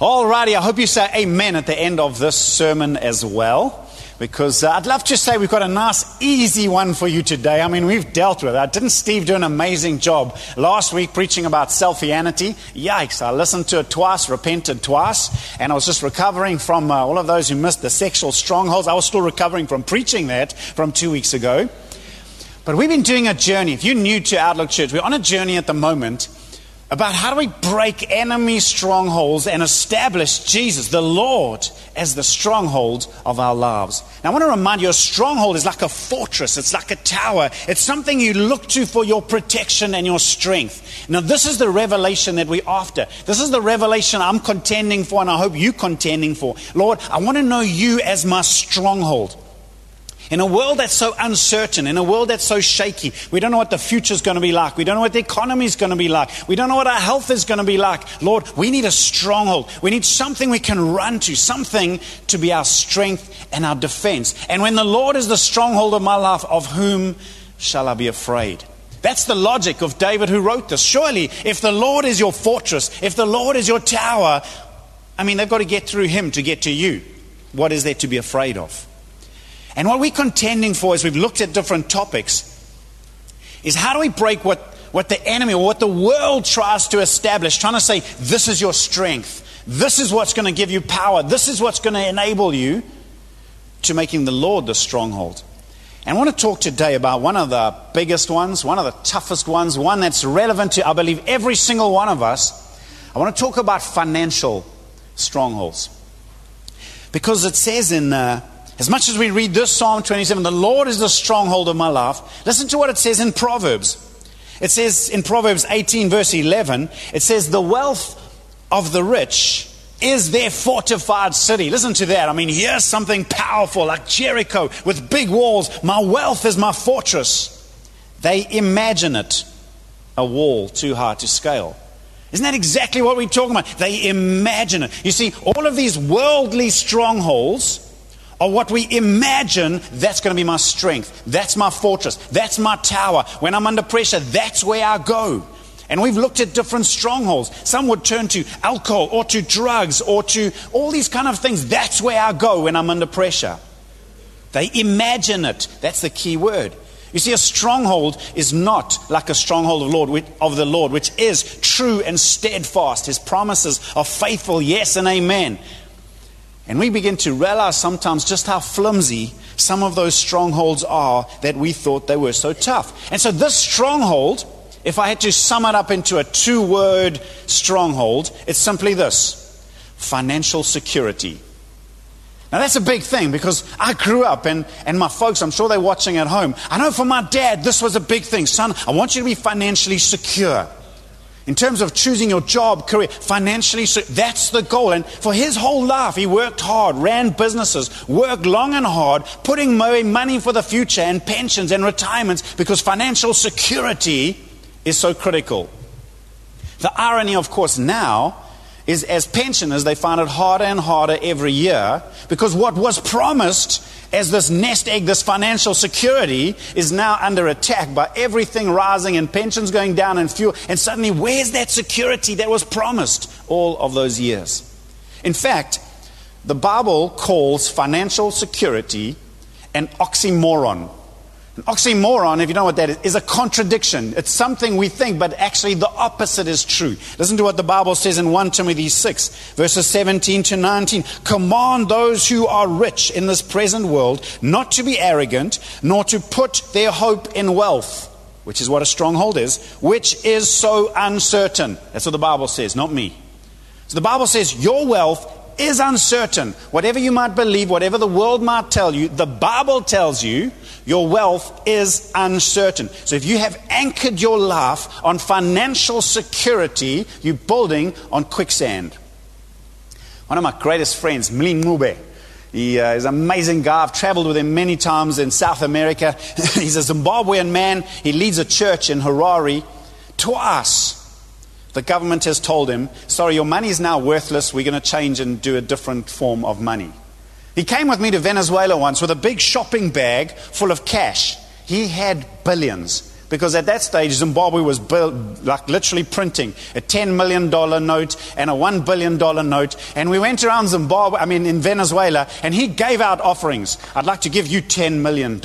Alrighty, I hope you say amen at the end of this sermon as well. Because uh, I'd love to say we've got a nice, easy one for you today. I mean, we've dealt with it. Didn't Steve do an amazing job last week preaching about selfianity? Yikes, I listened to it twice, repented twice, and I was just recovering from uh, all of those who missed the sexual strongholds. I was still recovering from preaching that from two weeks ago. But we've been doing a journey. If you're new to Outlook Church, we're on a journey at the moment about how do we break enemy strongholds and establish Jesus, the Lord, as the stronghold of our lives. Now, I want to remind you a stronghold is like a fortress, it's like a tower, it's something you look to for your protection and your strength. Now, this is the revelation that we're after. This is the revelation I'm contending for, and I hope you're contending for. Lord, I want to know you as my stronghold. In a world that's so uncertain, in a world that's so shaky, we don't know what the future is going to be like. We don't know what the economy is going to be like. We don't know what our health is going to be like. Lord, we need a stronghold. We need something we can run to, something to be our strength and our defense. And when the Lord is the stronghold of my life, of whom shall I be afraid? That's the logic of David who wrote this. Surely, if the Lord is your fortress, if the Lord is your tower, I mean, they've got to get through him to get to you. What is there to be afraid of? And what we're contending for as we've looked at different topics is how do we break what, what the enemy or what the world tries to establish, trying to say, this is your strength, this is what's going to give you power, this is what's going to enable you to making the Lord the stronghold. And I want to talk today about one of the biggest ones, one of the toughest ones, one that's relevant to, I believe, every single one of us. I want to talk about financial strongholds. Because it says in uh, as much as we read this Psalm 27, the Lord is the stronghold of my life, listen to what it says in Proverbs. It says in Proverbs 18, verse 11, it says, The wealth of the rich is their fortified city. Listen to that. I mean, here's something powerful like Jericho with big walls. My wealth is my fortress. They imagine it a wall too high to scale. Isn't that exactly what we're talking about? They imagine it. You see, all of these worldly strongholds or what we imagine, that's going to be my strength. That's my fortress. That's my tower. When I'm under pressure, that's where I go. And we've looked at different strongholds. Some would turn to alcohol or to drugs or to all these kind of things. That's where I go when I'm under pressure. They imagine it. That's the key word. You see, a stronghold is not like a stronghold of, Lord, of the Lord, which is true and steadfast. His promises are faithful, yes and amen. And we begin to realize sometimes just how flimsy some of those strongholds are that we thought they were so tough. And so, this stronghold, if I had to sum it up into a two word stronghold, it's simply this financial security. Now, that's a big thing because I grew up and, and my folks, I'm sure they're watching at home. I know for my dad, this was a big thing. Son, I want you to be financially secure. In terms of choosing your job, career, financially, so that's the goal. And for his whole life, he worked hard, ran businesses, worked long and hard, putting money for the future and pensions and retirements because financial security is so critical. The irony, of course, now is as pensioners, they find it harder and harder every year because what was promised as this nest egg, this financial security, is now under attack by everything rising and pensions going down and fuel. And suddenly, where's that security that was promised all of those years? In fact, the Bible calls financial security an oxymoron. An oxymoron, if you know what that is, is a contradiction. It's something we think, but actually the opposite is true. Listen to what the Bible says in 1 Timothy 6, verses 17 to 19. Command those who are rich in this present world not to be arrogant, nor to put their hope in wealth, which is what a stronghold is, which is so uncertain. That's what the Bible says, not me. So the Bible says your wealth is uncertain. Whatever you might believe, whatever the world might tell you, the Bible tells you your wealth is uncertain. So if you have anchored your life on financial security, you're building on quicksand. One of my greatest friends, Mlin Mube, he uh, is an amazing guy. I've traveled with him many times in South America. He's a Zimbabwean man. He leads a church in Harare. Twice, the government has told him, sorry, your money is now worthless. We're going to change and do a different form of money. He came with me to Venezuela once with a big shopping bag full of cash. He had billions, Because at that stage, Zimbabwe was built, like literally printing a $10 million note and a $1 billion note. And we went around Zimbabwe, I mean, in Venezuela, and he gave out offerings. I'd like to give you $10 million.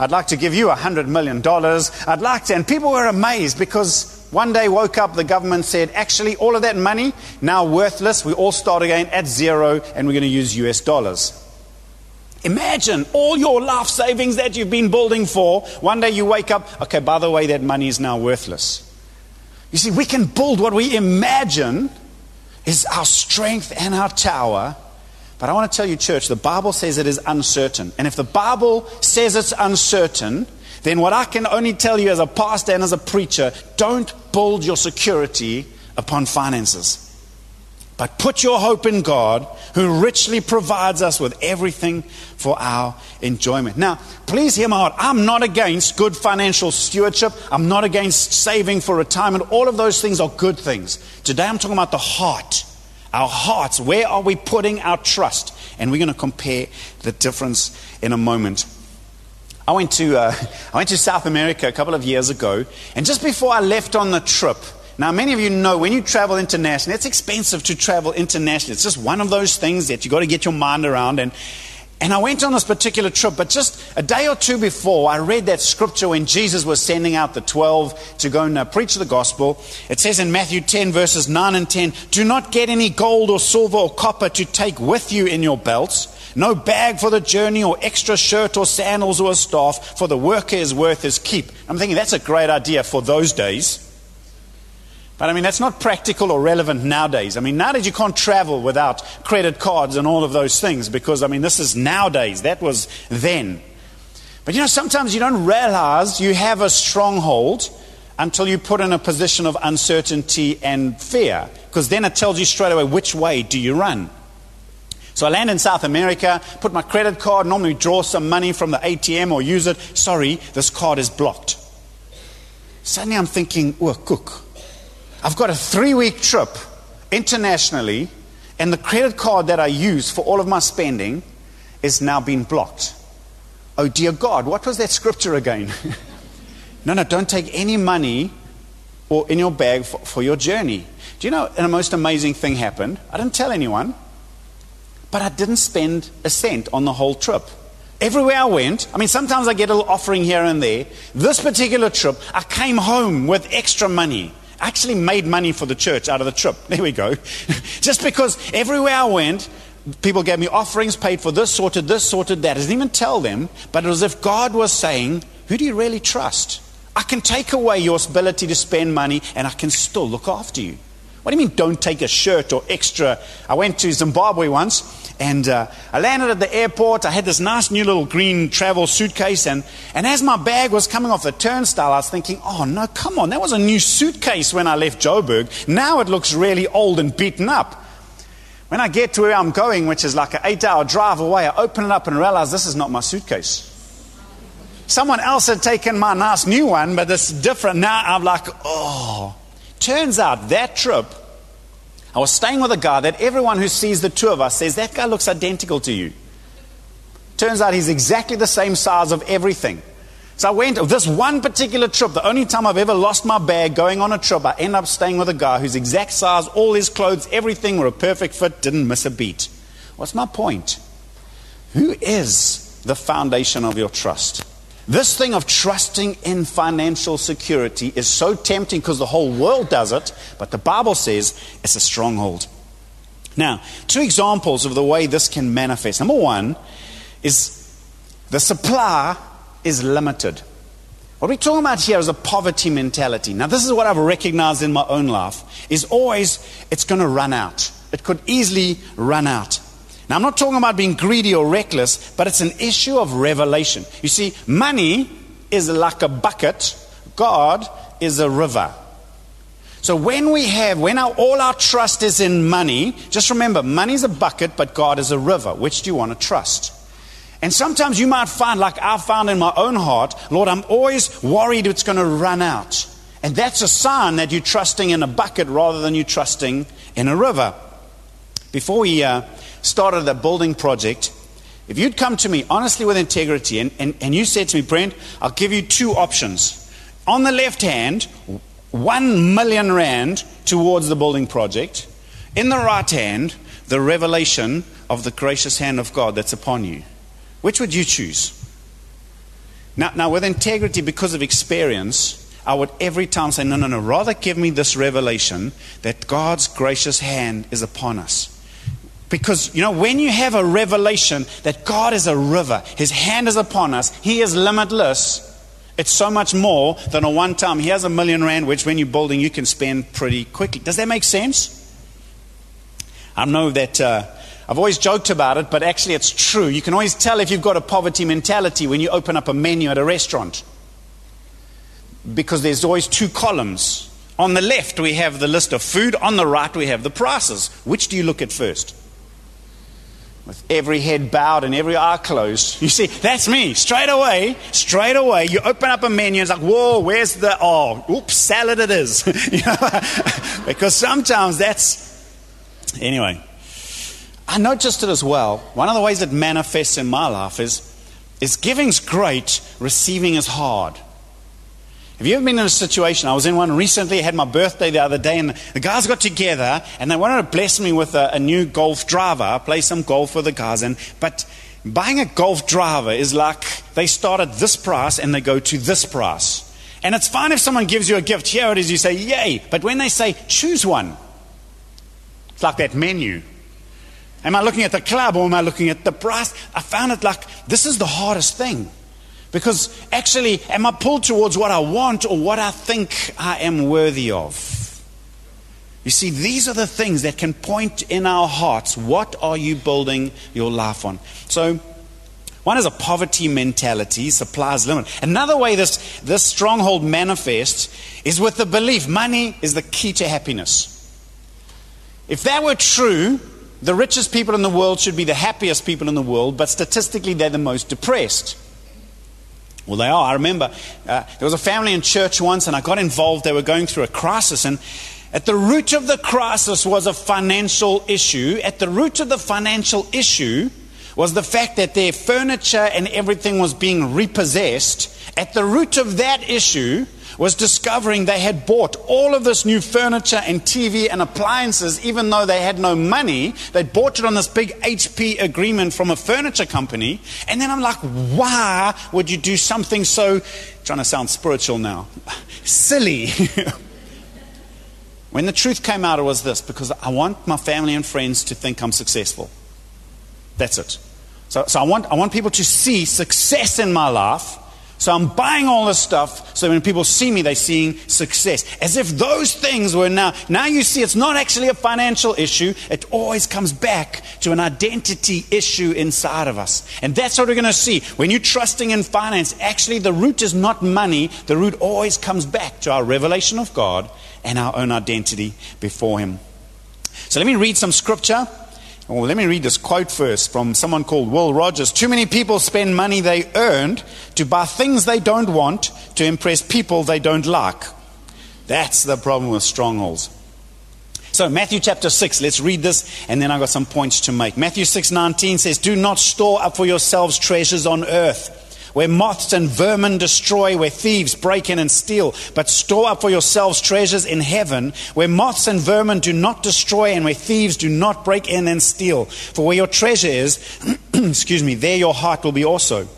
I'd like to give you $100 million. I'd like to. And people were amazed because one day woke up, the government said, actually, all of that money now worthless. We all start again at zero, and we're going to use US dollars. Imagine all your life savings that you've been building for. One day you wake up, okay, by the way, that money is now worthless. You see, we can build what we imagine is our strength and our tower. But I want to tell you, church, the Bible says it is uncertain. And if the Bible says it's uncertain, then what I can only tell you as a pastor and as a preacher don't build your security upon finances. But put your hope in God, who richly provides us with everything for our enjoyment. Now, please hear my heart. I'm not against good financial stewardship. I'm not against saving for retirement. All of those things are good things. Today, I'm talking about the heart. Our hearts. Where are we putting our trust? And we're going to compare the difference in a moment. I went to, uh, I went to South America a couple of years ago, and just before I left on the trip, now, many of you know when you travel internationally, it's expensive to travel internationally. It's just one of those things that you've got to get your mind around. And, and I went on this particular trip, but just a day or two before, I read that scripture when Jesus was sending out the 12 to go and uh, preach the gospel. It says in Matthew 10, verses 9 and 10 Do not get any gold or silver or copper to take with you in your belts, no bag for the journey, or extra shirt or sandals or a staff, for the worker is worth his keep. I'm thinking that's a great idea for those days. But I mean, that's not practical or relevant nowadays. I mean, nowadays you can't travel without credit cards and all of those things because, I mean, this is nowadays. That was then. But you know, sometimes you don't realize you have a stronghold until you put in a position of uncertainty and fear because then it tells you straight away which way do you run. So I land in South America, put my credit card, normally draw some money from the ATM or use it. Sorry, this card is blocked. Suddenly I'm thinking, oh, cook. I've got a three week trip internationally, and the credit card that I use for all of my spending is now being blocked. Oh, dear God, what was that scripture again? no, no, don't take any money or in your bag for, for your journey. Do you know, a most amazing thing happened? I didn't tell anyone, but I didn't spend a cent on the whole trip. Everywhere I went, I mean, sometimes I get a little offering here and there. This particular trip, I came home with extra money actually made money for the church out of the trip. There we go. Just because everywhere I went, people gave me offerings, paid for this, sorted this, sorted that. I didn't even tell them, but it was as if God was saying, Who do you really trust? I can take away your ability to spend money and I can still look after you. What do you mean, don't take a shirt or extra? I went to Zimbabwe once and uh, I landed at the airport. I had this nice new little green travel suitcase. And, and as my bag was coming off the turnstile, I was thinking, oh no, come on, that was a new suitcase when I left Joburg. Now it looks really old and beaten up. When I get to where I'm going, which is like an eight hour drive away, I open it up and realize this is not my suitcase. Someone else had taken my nice new one, but it's different. Now I'm like, oh. Turns out that trip I was staying with a guy that everyone who sees the two of us says, That guy looks identical to you. Turns out he's exactly the same size of everything. So I went, this one particular trip, the only time I've ever lost my bag going on a trip, I end up staying with a guy whose exact size, all his clothes, everything were a perfect fit, didn't miss a beat. What's my point? Who is the foundation of your trust? This thing of trusting in financial security is so tempting because the whole world does it, but the Bible says it's a stronghold. Now, two examples of the way this can manifest. Number one is the supply is limited. What we're talking about here is a poverty mentality. Now, this is what I've recognized in my own life, is always it's going to run out. It could easily run out. Now, I'm not talking about being greedy or reckless, but it's an issue of revelation. You see, money is like a bucket, God is a river. So when we have, when our, all our trust is in money, just remember, money is a bucket, but God is a river. Which do you want to trust? And sometimes you might find, like I found in my own heart, Lord, I'm always worried it's going to run out. And that's a sign that you're trusting in a bucket rather than you're trusting in a river. Before we uh, started a building project, if you'd come to me honestly with integrity and, and, and you said to me, Brent, I'll give you two options. on the left hand, one million rand towards the building project. In the right hand, the revelation of the gracious hand of God that's upon you. Which would you choose? Now, now, with integrity, because of experience, I would every time say, no, no, no, rather give me this revelation that God's gracious hand is upon us. Because, you know, when you have a revelation that God is a river, His hand is upon us, He is limitless, it's so much more than a one time. He has a million rand, which when you're building, you can spend pretty quickly. Does that make sense? I know that uh, I've always joked about it, but actually it's true. You can always tell if you've got a poverty mentality when you open up a menu at a restaurant. Because there's always two columns. On the left, we have the list of food. On the right, we have the prices. Which do you look at first? With every head bowed and every eye closed. You see, that's me. Straight away, straight away, you open up a menu it's like, whoa, where's the, oh, oops, salad it is. you know? because sometimes that's, anyway. I noticed it as well. One of the ways it manifests in my life is, is giving's great, receiving is hard. Have you ever been in a situation? I was in one recently, I had my birthday the other day, and the guys got together and they wanted to bless me with a, a new golf driver, play some golf with the guys. And, but buying a golf driver is like they start at this price and they go to this price. And it's fine if someone gives you a gift. Here it is, you say, Yay. But when they say, Choose one, it's like that menu. Am I looking at the club or am I looking at the price? I found it like this is the hardest thing. Because actually, am I pulled towards what I want or what I think I am worthy of? You see, these are the things that can point in our hearts. What are you building your life on? So, one is a poverty mentality, supplies limit. Another way this, this stronghold manifests is with the belief money is the key to happiness. If that were true, the richest people in the world should be the happiest people in the world, but statistically, they're the most depressed. Well, they are. I remember uh, there was a family in church once, and I got involved. They were going through a crisis, and at the root of the crisis was a financial issue. At the root of the financial issue was the fact that their furniture and everything was being repossessed. At the root of that issue was discovering they had bought all of this new furniture and TV and appliances, even though they had no money. They'd bought it on this big HP agreement from a furniture company. And then I'm like, why would you do something so, trying to sound spiritual now, silly? when the truth came out, it was this because I want my family and friends to think I'm successful. That's it. So, so I, want, I want people to see success in my life so I'm buying all this stuff so when people see me, they're seeing success. As if those things were now. Now you see it's not actually a financial issue. It always comes back to an identity issue inside of us. And that's what we're going to see. When you're trusting in finance, actually the root is not money. The root always comes back to our revelation of God and our own identity before Him. So let me read some scripture well, let me read this quote first from someone called Will Rogers. Too many people spend money they earned to buy things they don't want to impress people they don't like. That's the problem with strongholds. So Matthew chapter 6, let's read this and then I've got some points to make. Matthew 6:19 says, "Do not store up for yourselves treasures on earth." Where moths and vermin destroy, where thieves break in and steal. But store up for yourselves treasures in heaven, where moths and vermin do not destroy, and where thieves do not break in and steal. For where your treasure is, excuse me, there your heart will be also.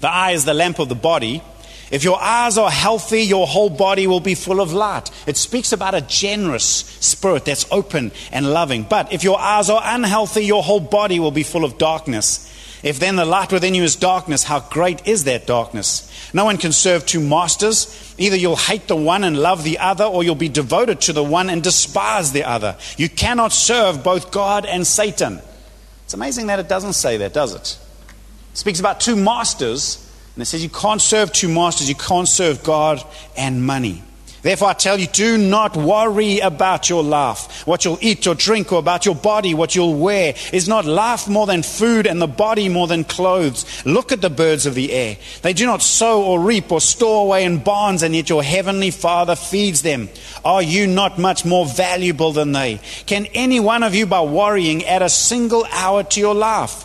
The eye is the lamp of the body. If your eyes are healthy, your whole body will be full of light. It speaks about a generous spirit that's open and loving. But if your eyes are unhealthy, your whole body will be full of darkness. If then the light within you is darkness, how great is that darkness? No one can serve two masters. Either you'll hate the one and love the other, or you'll be devoted to the one and despise the other. You cannot serve both God and Satan. It's amazing that it doesn't say that, does it? It speaks about two masters, and it says you can't serve two masters. You can't serve God and money. Therefore, I tell you, do not worry about your life, what you'll eat or drink, or about your body, what you'll wear. Is not life more than food, and the body more than clothes? Look at the birds of the air. They do not sow or reap or store away in barns, and yet your heavenly Father feeds them. Are you not much more valuable than they? Can any one of you, by worrying, add a single hour to your life?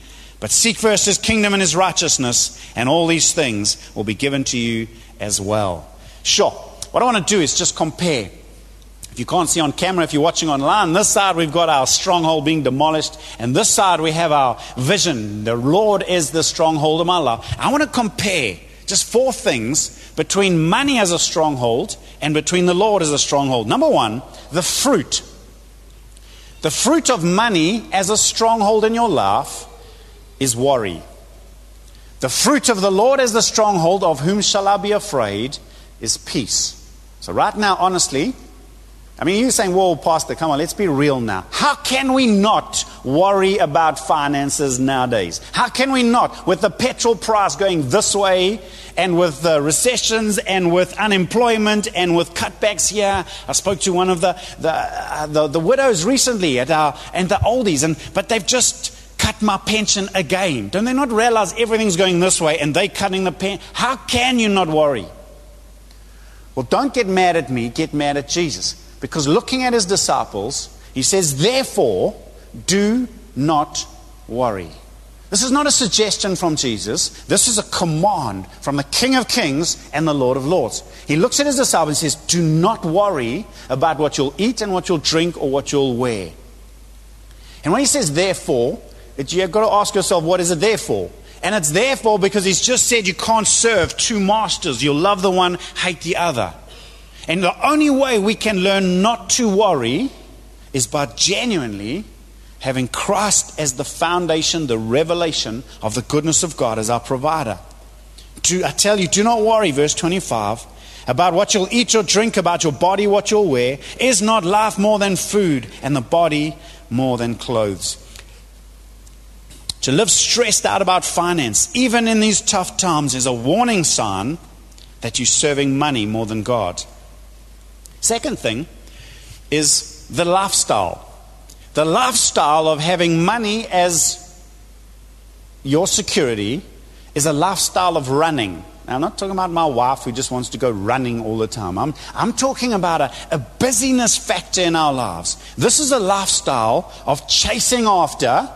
But seek first his kingdom and his righteousness, and all these things will be given to you as well. Sure. What I want to do is just compare. If you can't see on camera, if you're watching online, this side we've got our stronghold being demolished, and this side we have our vision. The Lord is the stronghold of my life. I want to compare just four things between money as a stronghold and between the Lord as a stronghold. Number one, the fruit. The fruit of money as a stronghold in your life is worry. The fruit of the Lord is the stronghold, of whom shall I be afraid, is peace. So, right now, honestly, I mean, you're saying, whoa, Pastor, come on, let's be real now. How can we not worry about finances nowadays? How can we not, with the petrol price going this way, and with the recessions, and with unemployment, and with cutbacks here? I spoke to one of the, the, uh, the, the widows recently at our, and the oldies, and, but they've just cut my pension again. Don't they not realize everything's going this way and they cutting the pension? How can you not worry? Well, don't get mad at me, get mad at Jesus. Because looking at his disciples, he says, Therefore, do not worry. This is not a suggestion from Jesus. This is a command from the King of Kings and the Lord of Lords. He looks at his disciples and says, Do not worry about what you'll eat and what you'll drink or what you'll wear. And when he says, therefore, You've got to ask yourself, what is it there for? And it's there for because he's just said you can't serve two masters. You'll love the one, hate the other. And the only way we can learn not to worry is by genuinely having Christ as the foundation, the revelation of the goodness of God as our provider. To, I tell you, do not worry, verse 25, about what you'll eat or drink, about your body, what you'll wear. Is not life more than food, and the body more than clothes? To live stressed out about finance, even in these tough times, is a warning sign that you're serving money more than God. Second thing is the lifestyle. The lifestyle of having money as your security is a lifestyle of running. Now, I'm not talking about my wife who just wants to go running all the time. I'm, I'm talking about a, a busyness factor in our lives. This is a lifestyle of chasing after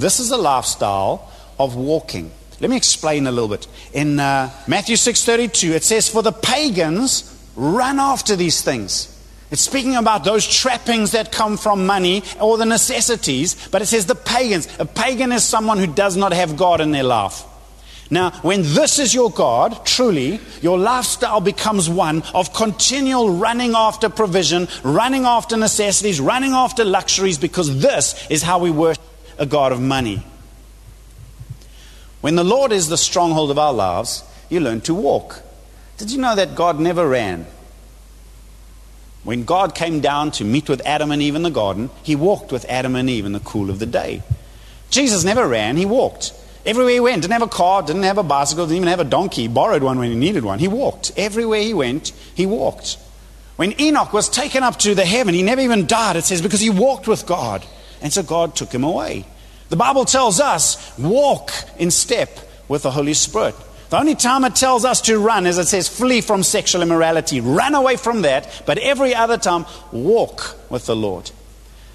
this is a lifestyle of walking. Let me explain a little bit. In uh, Matthew 6:32, it says, "For the pagans run after these things." It's speaking about those trappings that come from money or the necessities, but it says the pagans. A pagan is someone who does not have God in their life. Now, when this is your God, truly, your lifestyle becomes one of continual running after provision, running after necessities, running after luxuries, because this is how we worship a God of money. When the Lord is the stronghold of our lives, you learn to walk. Did you know that God never ran? When God came down to meet with Adam and Eve in the garden, he walked with Adam and Eve in the cool of the day. Jesus never ran, he walked. Everywhere he went, didn't have a car, didn't have a bicycle, didn't even have a donkey, borrowed one when he needed one. He walked. Everywhere he went, he walked. When Enoch was taken up to the heaven, he never even died, it says, because he walked with God. And so God took him away. The Bible tells us, walk in step with the Holy Spirit. The only time it tells us to run is it says, flee from sexual immorality. Run away from that. But every other time, walk with the Lord.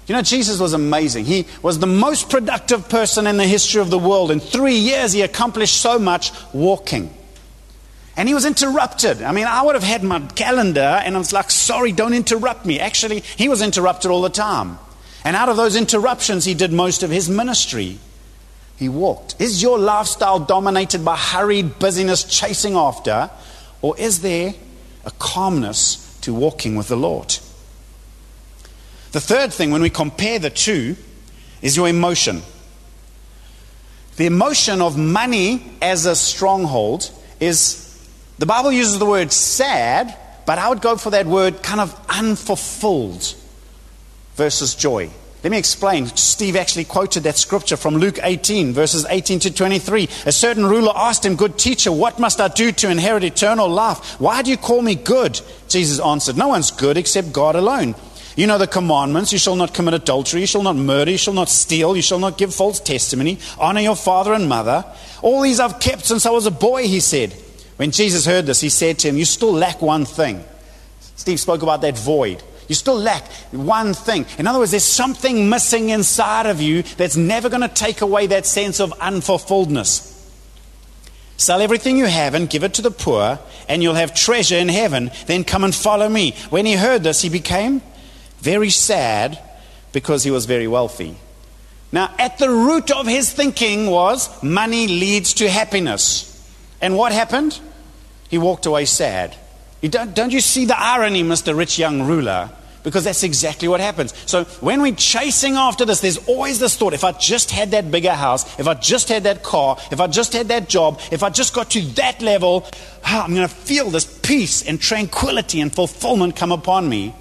You know, Jesus was amazing. He was the most productive person in the history of the world. In three years, he accomplished so much walking. And he was interrupted. I mean, I would have had my calendar and I was like, sorry, don't interrupt me. Actually, he was interrupted all the time. And out of those interruptions, he did most of his ministry. He walked. Is your lifestyle dominated by hurried busyness chasing after, or is there a calmness to walking with the Lord? The third thing, when we compare the two, is your emotion. The emotion of money as a stronghold is, the Bible uses the word sad, but I would go for that word kind of unfulfilled versus joy. Let me explain. Steve actually quoted that scripture from Luke 18, verses 18 to 23. A certain ruler asked him, Good teacher, what must I do to inherit eternal life? Why do you call me good? Jesus answered, No one's good except God alone. You know the commandments. You shall not commit adultery. You shall not murder. You shall not steal. You shall not give false testimony. Honor your father and mother. All these I've kept since I was a boy, he said. When Jesus heard this, he said to him, You still lack one thing. Steve spoke about that void. You still lack one thing. In other words, there's something missing inside of you that's never going to take away that sense of unfulfilledness. Sell everything you have and give it to the poor, and you'll have treasure in heaven. Then come and follow me. When he heard this, he became very sad because he was very wealthy. Now, at the root of his thinking was money leads to happiness. And what happened? He walked away sad. You don't, don't you see the irony, Mr. Rich Young Ruler? Because that's exactly what happens. So when we're chasing after this, there's always this thought if I just had that bigger house, if I just had that car, if I just had that job, if I just got to that level, ah, I'm going to feel this peace and tranquility and fulfillment come upon me.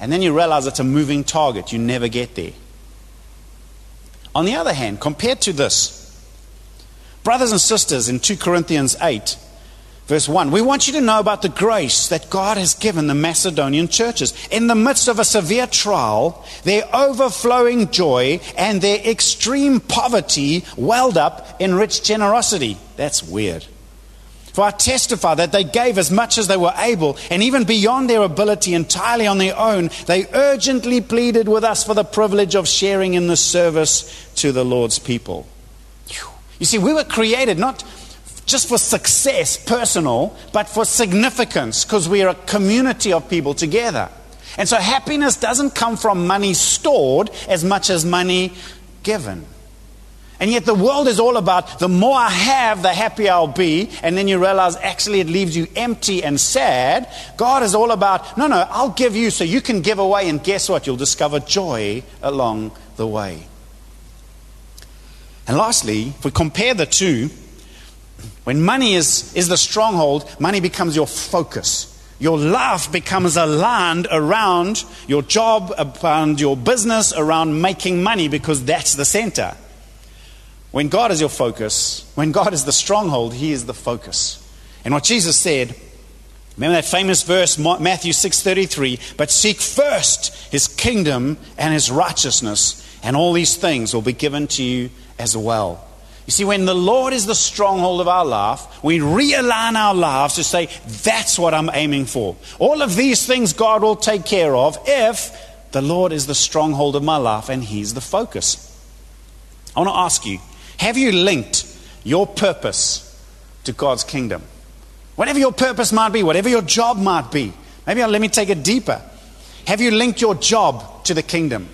And then you realize it's a moving target. You never get there. On the other hand, compared to this, brothers and sisters in 2 Corinthians 8, Verse 1 We want you to know about the grace that God has given the Macedonian churches. In the midst of a severe trial, their overflowing joy and their extreme poverty welled up in rich generosity. That's weird. For I testify that they gave as much as they were able, and even beyond their ability, entirely on their own, they urgently pleaded with us for the privilege of sharing in the service to the Lord's people. You see, we were created not just for success, personal, but for significance, because we are a community of people together. And so happiness doesn't come from money stored as much as money given. And yet the world is all about the more I have, the happier I'll be. And then you realize actually it leaves you empty and sad. God is all about, no, no, I'll give you so you can give away. And guess what? You'll discover joy along the way. And lastly, if we compare the two, when money is, is the stronghold, money becomes your focus. Your life becomes aligned around your job, around your business, around making money because that's the center. When God is your focus, when God is the stronghold, He is the focus. And what Jesus said, remember that famous verse, Matthew 6:33, but seek first His kingdom and His righteousness, and all these things will be given to you as well. You see, when the Lord is the stronghold of our life, we realign our lives to say, that's what I'm aiming for. All of these things God will take care of if the Lord is the stronghold of my life and He's the focus. I want to ask you, have you linked your purpose to God's kingdom? Whatever your purpose might be, whatever your job might be. Maybe I'll, let me take it deeper. Have you linked your job to the kingdom?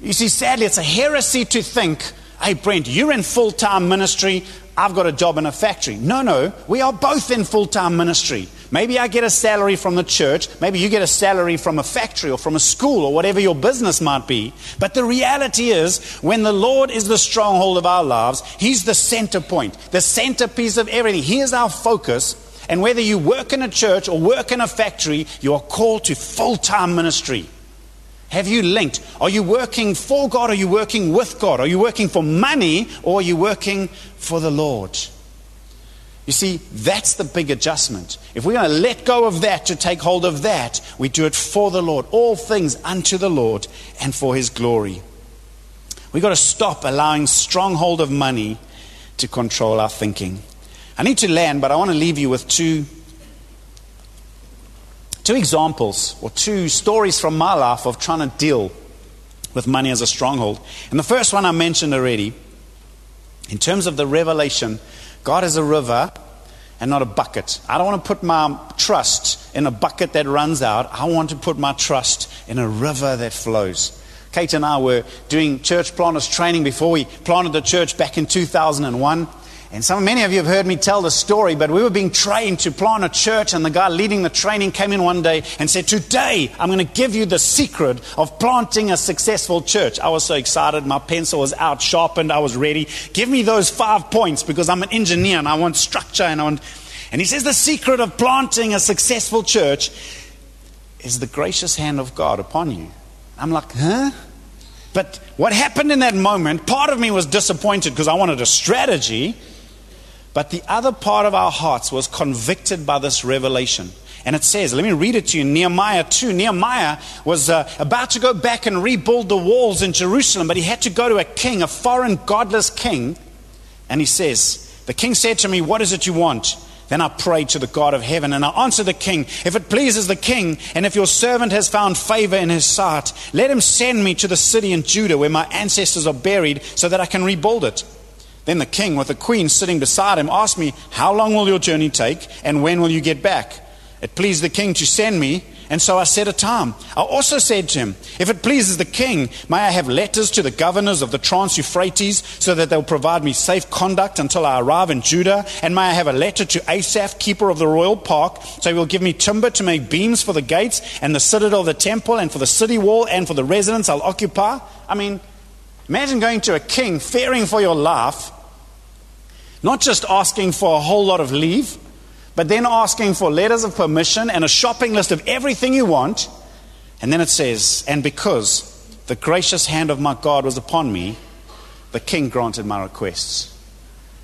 You see, sadly, it's a heresy to think Hey, Brent, you're in full time ministry. I've got a job in a factory. No, no, we are both in full time ministry. Maybe I get a salary from the church. Maybe you get a salary from a factory or from a school or whatever your business might be. But the reality is, when the Lord is the stronghold of our lives, He's the center point, the centerpiece of everything. He is our focus. And whether you work in a church or work in a factory, you are called to full time ministry. Have you linked? Are you working for God? Are you working with God? Are you working for money or are you working for the Lord? You see, that's the big adjustment. If we're going to let go of that to take hold of that, we do it for the Lord. All things unto the Lord and for his glory. We've got to stop allowing stronghold of money to control our thinking. I need to land, but I want to leave you with two two examples or two stories from my life of trying to deal with money as a stronghold. And the first one I mentioned already, in terms of the revelation, God is a river and not a bucket. I don't want to put my trust in a bucket that runs out. I want to put my trust in a river that flows. Kate and I were doing church planters training before we planted the church back in 2001. And some, many of you have heard me tell the story, but we were being trained to plant a church, and the guy leading the training came in one day and said, Today, I'm going to give you the secret of planting a successful church. I was so excited. My pencil was out, sharpened. I was ready. Give me those five points because I'm an engineer and I want structure. And, I want... and he says, The secret of planting a successful church is the gracious hand of God upon you. I'm like, Huh? But what happened in that moment, part of me was disappointed because I wanted a strategy. But the other part of our hearts was convicted by this revelation. And it says, let me read it to you Nehemiah 2. Nehemiah was uh, about to go back and rebuild the walls in Jerusalem, but he had to go to a king, a foreign, godless king. And he says, The king said to me, What is it you want? Then I prayed to the God of heaven, and I answered the king, If it pleases the king, and if your servant has found favor in his sight, let him send me to the city in Judah where my ancestors are buried, so that I can rebuild it. Then the king, with the queen sitting beside him, asked me, How long will your journey take, and when will you get back? It pleased the king to send me, and so I set a time. I also said to him, If it pleases the king, may I have letters to the governors of the Trans Euphrates, so that they'll provide me safe conduct until I arrive in Judah? And may I have a letter to Asaph, keeper of the royal park, so he will give me timber to make beams for the gates, and the citadel of the temple, and for the city wall, and for the residence I'll occupy? I mean, imagine going to a king, fearing for your life, not just asking for a whole lot of leave but then asking for letters of permission and a shopping list of everything you want. And then it says, And because the gracious hand of my God was upon me, the king granted my requests.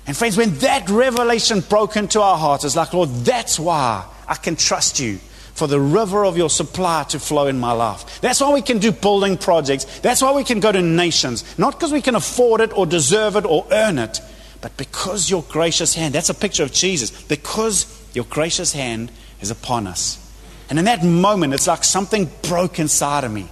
And friends, when that revelation broke into our hearts, it's like, Lord, that's why I can trust you for the river of your supply to flow in my life. That's why we can do building projects. That's why we can go to nations. Not because we can afford it or deserve it or earn it, but because your gracious hand, that's a picture of Jesus, because your gracious hand is upon us. And in that moment, it's like something broke inside of me.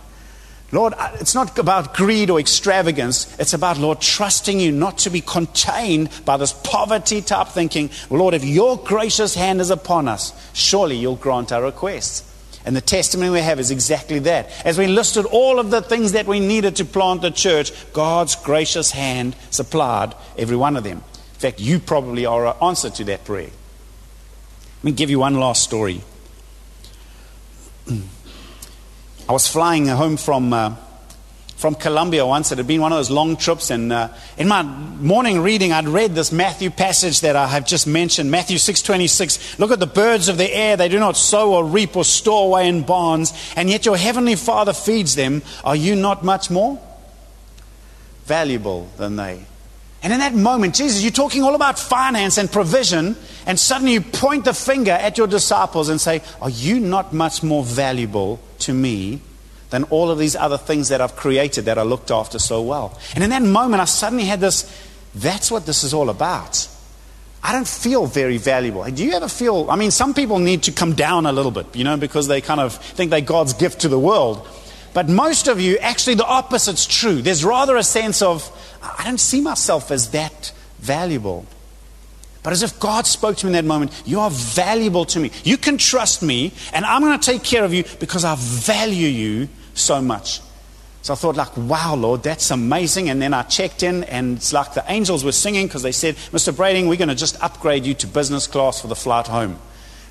Lord, it's not about greed or extravagance. It's about, Lord, trusting you not to be contained by this poverty type thinking. Lord, if your gracious hand is upon us, surely you'll grant our requests. And the testimony we have is exactly that. As we listed all of the things that we needed to plant the church, God's gracious hand supplied every one of them. In fact, you probably are an answer to that prayer. Let me give you one last story. I was flying home from. Uh, from Colombia once. It had been one of those long trips. And uh, in my morning reading, I'd read this Matthew passage that I have just mentioned, Matthew 6.26. Look at the birds of the air. They do not sow or reap or store away in barns, and yet your heavenly Father feeds them. Are you not much more valuable than they? And in that moment, Jesus, you're talking all about finance and provision, and suddenly you point the finger at your disciples and say, Are you not much more valuable to me than all of these other things that I've created that I looked after so well. And in that moment, I suddenly had this that's what this is all about. I don't feel very valuable. Do you ever feel? I mean, some people need to come down a little bit, you know, because they kind of think they're God's gift to the world. But most of you, actually, the opposite's true. There's rather a sense of, I don't see myself as that valuable. But as if God spoke to me in that moment, you are valuable to me. You can trust me, and I'm going to take care of you because I value you so much. So I thought, like, wow, Lord, that's amazing. And then I checked in, and it's like the angels were singing because they said, Mr. Brading, we're going to just upgrade you to business class for the flight home.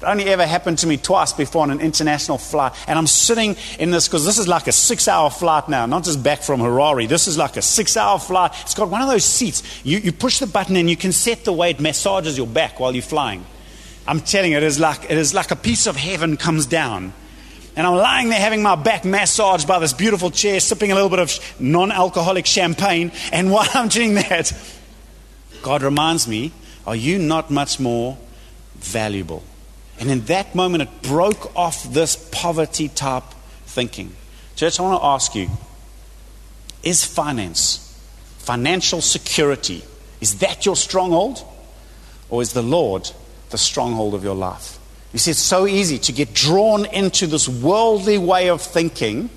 It only ever happened to me twice before on an international flight. And I'm sitting in this because this is like a six hour flight now, not just back from Harare. This is like a six hour flight. It's got one of those seats. You, you push the button and you can set the way it massages your back while you're flying. I'm telling you, it is like, it is like a piece of heaven comes down. And I'm lying there having my back massaged by this beautiful chair, sipping a little bit of non alcoholic champagne. And while I'm doing that, God reminds me, Are you not much more valuable? And in that moment, it broke off this poverty type thinking. Church, I want to ask you is finance, financial security, is that your stronghold? Or is the Lord the stronghold of your life? You see, it's so easy to get drawn into this worldly way of thinking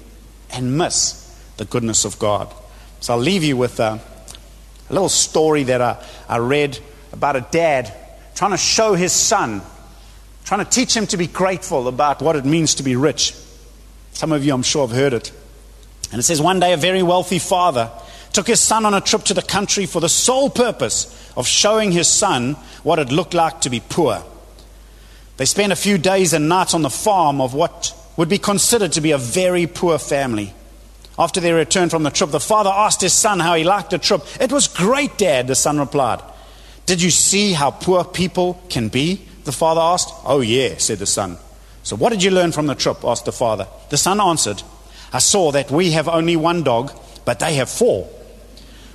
and miss the goodness of God. So I'll leave you with a, a little story that I, I read about a dad trying to show his son, trying to teach him to be grateful about what it means to be rich. Some of you, I'm sure, have heard it. And it says one day a very wealthy father took his son on a trip to the country for the sole purpose of showing his son what it looked like to be poor. They spent a few days and nights on the farm of what would be considered to be a very poor family. After their return from the trip, the father asked his son how he liked the trip. It was great, Dad, the son replied. Did you see how poor people can be? The father asked. Oh, yeah, said the son. So, what did you learn from the trip? asked the father. The son answered, I saw that we have only one dog, but they have four.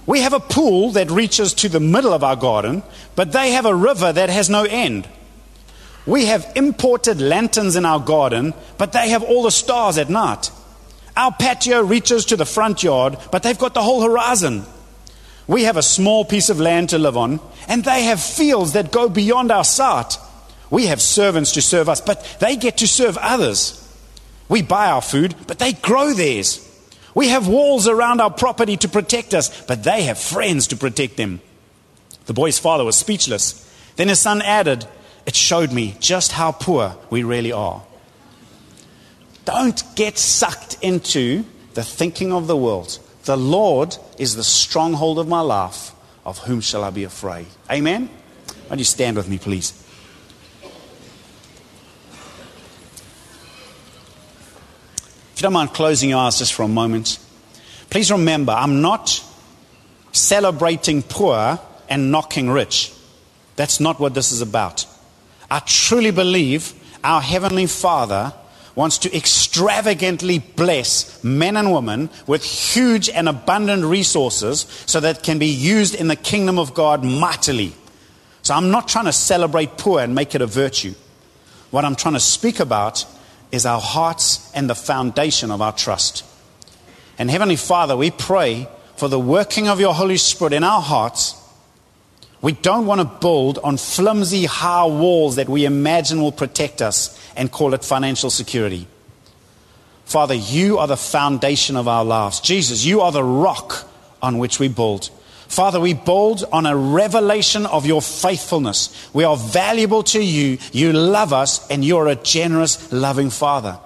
We have a pool that reaches to the middle of our garden, but they have a river that has no end. We have imported lanterns in our garden, but they have all the stars at night. Our patio reaches to the front yard, but they've got the whole horizon. We have a small piece of land to live on, and they have fields that go beyond our sight. We have servants to serve us, but they get to serve others. We buy our food, but they grow theirs. We have walls around our property to protect us, but they have friends to protect them. The boy's father was speechless. Then his son added, it showed me just how poor we really are. Don't get sucked into the thinking of the world. The Lord is the stronghold of my life. Of whom shall I be afraid? Amen? Why don't you stand with me, please? If you don't mind closing your eyes just for a moment, please remember I'm not celebrating poor and knocking rich. That's not what this is about. I truly believe our Heavenly Father wants to extravagantly bless men and women with huge and abundant resources so that can be used in the kingdom of God mightily. So I'm not trying to celebrate poor and make it a virtue. What I'm trying to speak about is our hearts and the foundation of our trust. And Heavenly Father, we pray for the working of your Holy Spirit in our hearts we don't want to build on flimsy, high walls that we imagine will protect us and call it financial security. Father, you are the foundation of our lives. Jesus, you are the rock on which we build. Father, we build on a revelation of your faithfulness. We are valuable to you. You love us, and you're a generous, loving Father.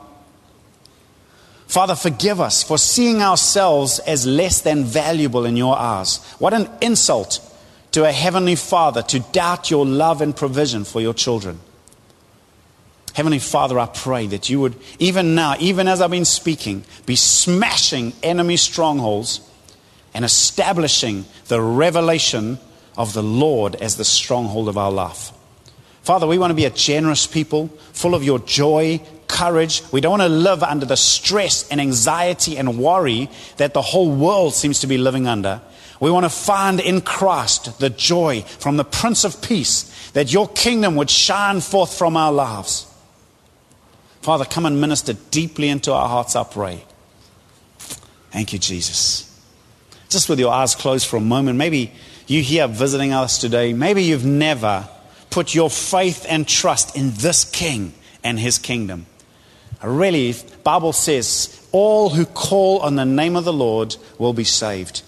Father, forgive us for seeing ourselves as less than valuable in your eyes. What an insult to a heavenly Father to doubt your love and provision for your children. Heavenly Father, I pray that you would, even now, even as I've been speaking, be smashing enemy strongholds and establishing the revelation of the Lord as the stronghold of our life. Father, we want to be a generous people, full of your joy, courage. We don't want to live under the stress and anxiety and worry that the whole world seems to be living under. We want to find in Christ the joy from the Prince of Peace that your kingdom would shine forth from our lives. Father, come and minister deeply into our hearts, I pray. Thank you, Jesus. Just with your eyes closed for a moment, maybe you here visiting us today, maybe you've never put your faith and trust in this King and his kingdom. Really, Bible says, all who call on the name of the Lord will be saved.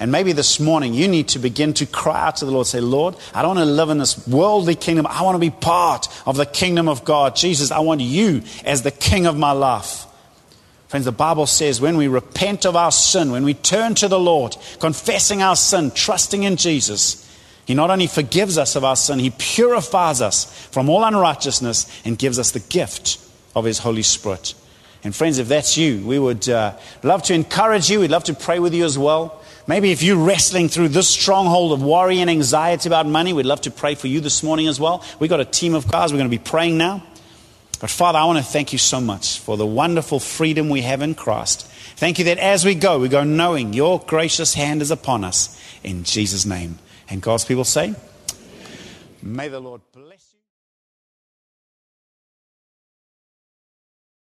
And maybe this morning you need to begin to cry out to the Lord, say, Lord, I don't want to live in this worldly kingdom. I want to be part of the kingdom of God. Jesus, I want you as the king of my life. Friends, the Bible says when we repent of our sin, when we turn to the Lord, confessing our sin, trusting in Jesus, He not only forgives us of our sin, He purifies us from all unrighteousness and gives us the gift of His Holy Spirit. And friends, if that's you, we would uh, love to encourage you. We'd love to pray with you as well. Maybe if you're wrestling through this stronghold of worry and anxiety about money, we'd love to pray for you this morning as well. We've got a team of guys. We're going to be praying now. But Father, I want to thank you so much for the wonderful freedom we have in Christ. Thank you that as we go, we go knowing your gracious hand is upon us. In Jesus' name. And God's people say, May the Lord bless